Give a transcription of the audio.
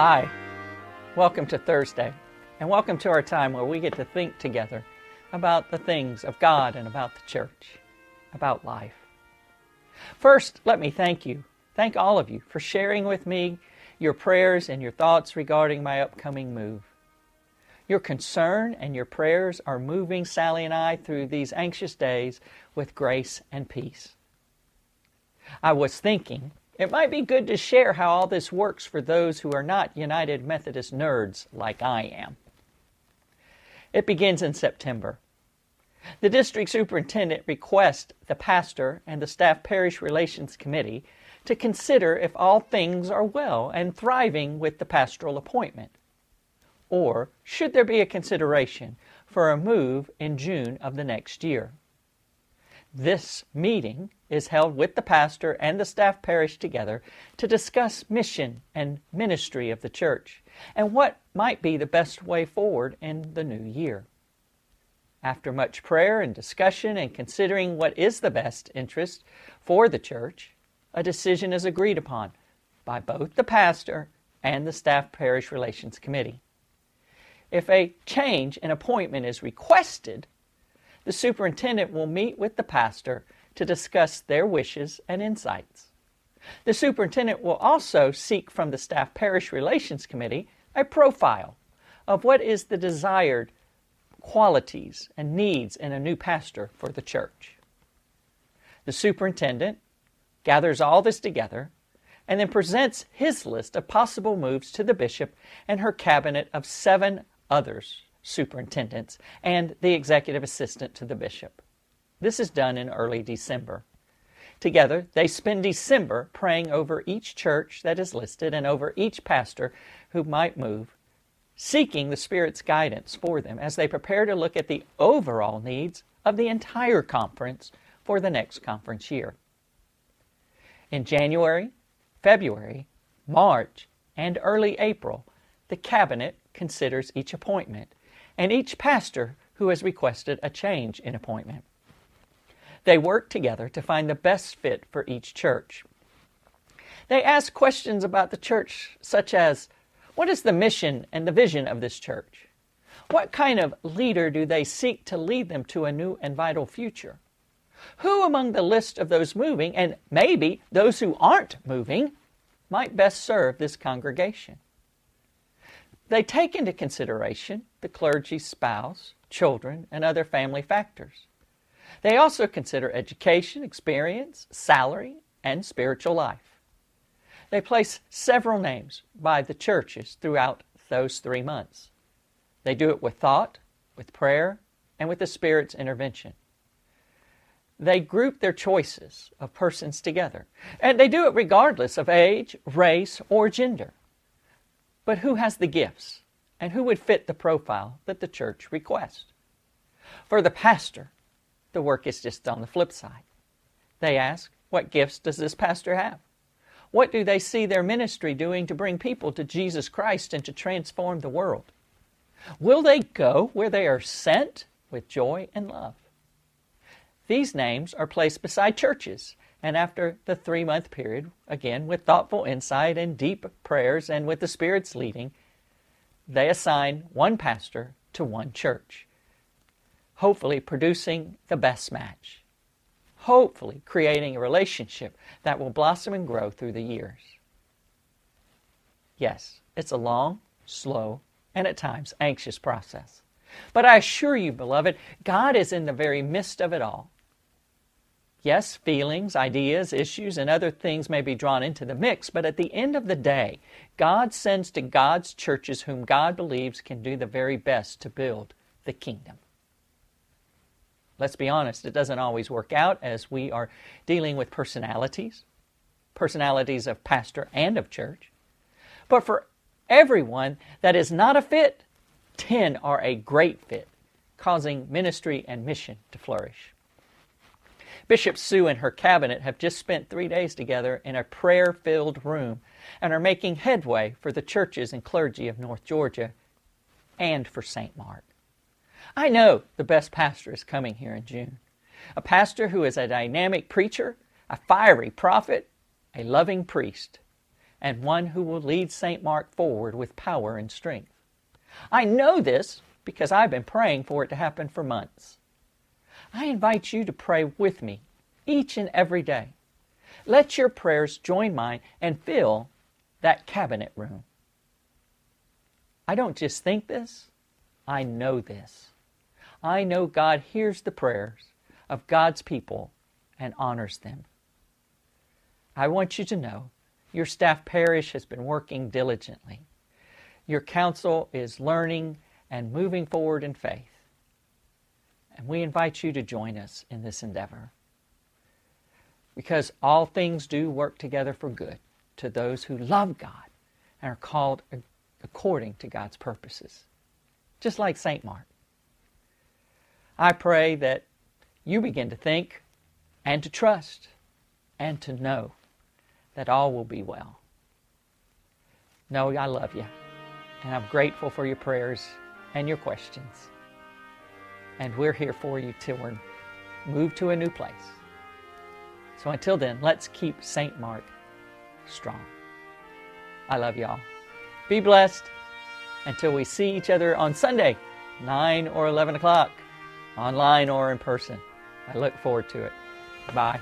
Hi, welcome to Thursday, and welcome to our time where we get to think together about the things of God and about the church, about life. First, let me thank you, thank all of you for sharing with me your prayers and your thoughts regarding my upcoming move. Your concern and your prayers are moving Sally and I through these anxious days with grace and peace. I was thinking it might be good to share how all this works for those who are not United Methodist nerds like I am. It begins in September. The district superintendent requests the pastor and the staff parish relations committee to consider if all things are well and thriving with the pastoral appointment. Or should there be a consideration for a move in June of the next year? This meeting is held with the pastor and the staff parish together to discuss mission and ministry of the church and what might be the best way forward in the new year. After much prayer and discussion and considering what is the best interest for the church, a decision is agreed upon by both the pastor and the staff parish relations committee. If a change in appointment is requested, the superintendent will meet with the pastor to discuss their wishes and insights. The superintendent will also seek from the Staff Parish Relations Committee a profile of what is the desired qualities and needs in a new pastor for the church. The superintendent gathers all this together and then presents his list of possible moves to the bishop and her cabinet of seven others superintendents and the executive assistant to the bishop. This is done in early December. Together, they spend December praying over each church that is listed and over each pastor who might move, seeking the Spirit's guidance for them as they prepare to look at the overall needs of the entire conference for the next conference year. In January, February, March, and early April, the cabinet considers each appointment and each pastor who has requested a change in appointment. They work together to find the best fit for each church. They ask questions about the church, such as What is the mission and the vision of this church? What kind of leader do they seek to lead them to a new and vital future? Who among the list of those moving, and maybe those who aren't moving, might best serve this congregation? They take into consideration the clergy's spouse, children, and other family factors. They also consider education, experience, salary, and spiritual life. They place several names by the churches throughout those three months. They do it with thought, with prayer, and with the Spirit's intervention. They group their choices of persons together, and they do it regardless of age, race, or gender. But who has the gifts and who would fit the profile that the church requests? For the pastor, the work is just on the flip side. They ask, What gifts does this pastor have? What do they see their ministry doing to bring people to Jesus Christ and to transform the world? Will they go where they are sent with joy and love? These names are placed beside churches and after the three month period, again with thoughtful insight and deep prayers and with the Spirit's leading, they assign one pastor to one church, hopefully producing the best match, hopefully creating a relationship that will blossom and grow through the years. Yes, it's a long, slow, and at times anxious process. But I assure you, beloved, God is in the very midst of it all. Yes, feelings, ideas, issues, and other things may be drawn into the mix, but at the end of the day, God sends to God's churches whom God believes can do the very best to build the kingdom. Let's be honest, it doesn't always work out as we are dealing with personalities, personalities of pastor and of church. But for everyone that is not a fit, 10 are a great fit, causing ministry and mission to flourish. Bishop Sue and her cabinet have just spent three days together in a prayer filled room and are making headway for the churches and clergy of North Georgia and for St. Mark. I know the best pastor is coming here in June. A pastor who is a dynamic preacher, a fiery prophet, a loving priest, and one who will lead St. Mark forward with power and strength. I know this because I've been praying for it to happen for months. I invite you to pray with me each and every day. Let your prayers join mine and fill that cabinet room. I don't just think this, I know this. I know God hears the prayers of God's people and honors them. I want you to know your staff parish has been working diligently. Your council is learning and moving forward in faith. And we invite you to join us in this endeavor. Because all things do work together for good to those who love God and are called according to God's purposes. Just like St. Mark. I pray that you begin to think and to trust and to know that all will be well. Know I love you, and I'm grateful for your prayers and your questions. And we're here for you till we're moved to a new place. So until then, let's keep St. Mark strong. I love y'all. Be blessed until we see each other on Sunday, 9 or 11 o'clock, online or in person. I look forward to it. Bye.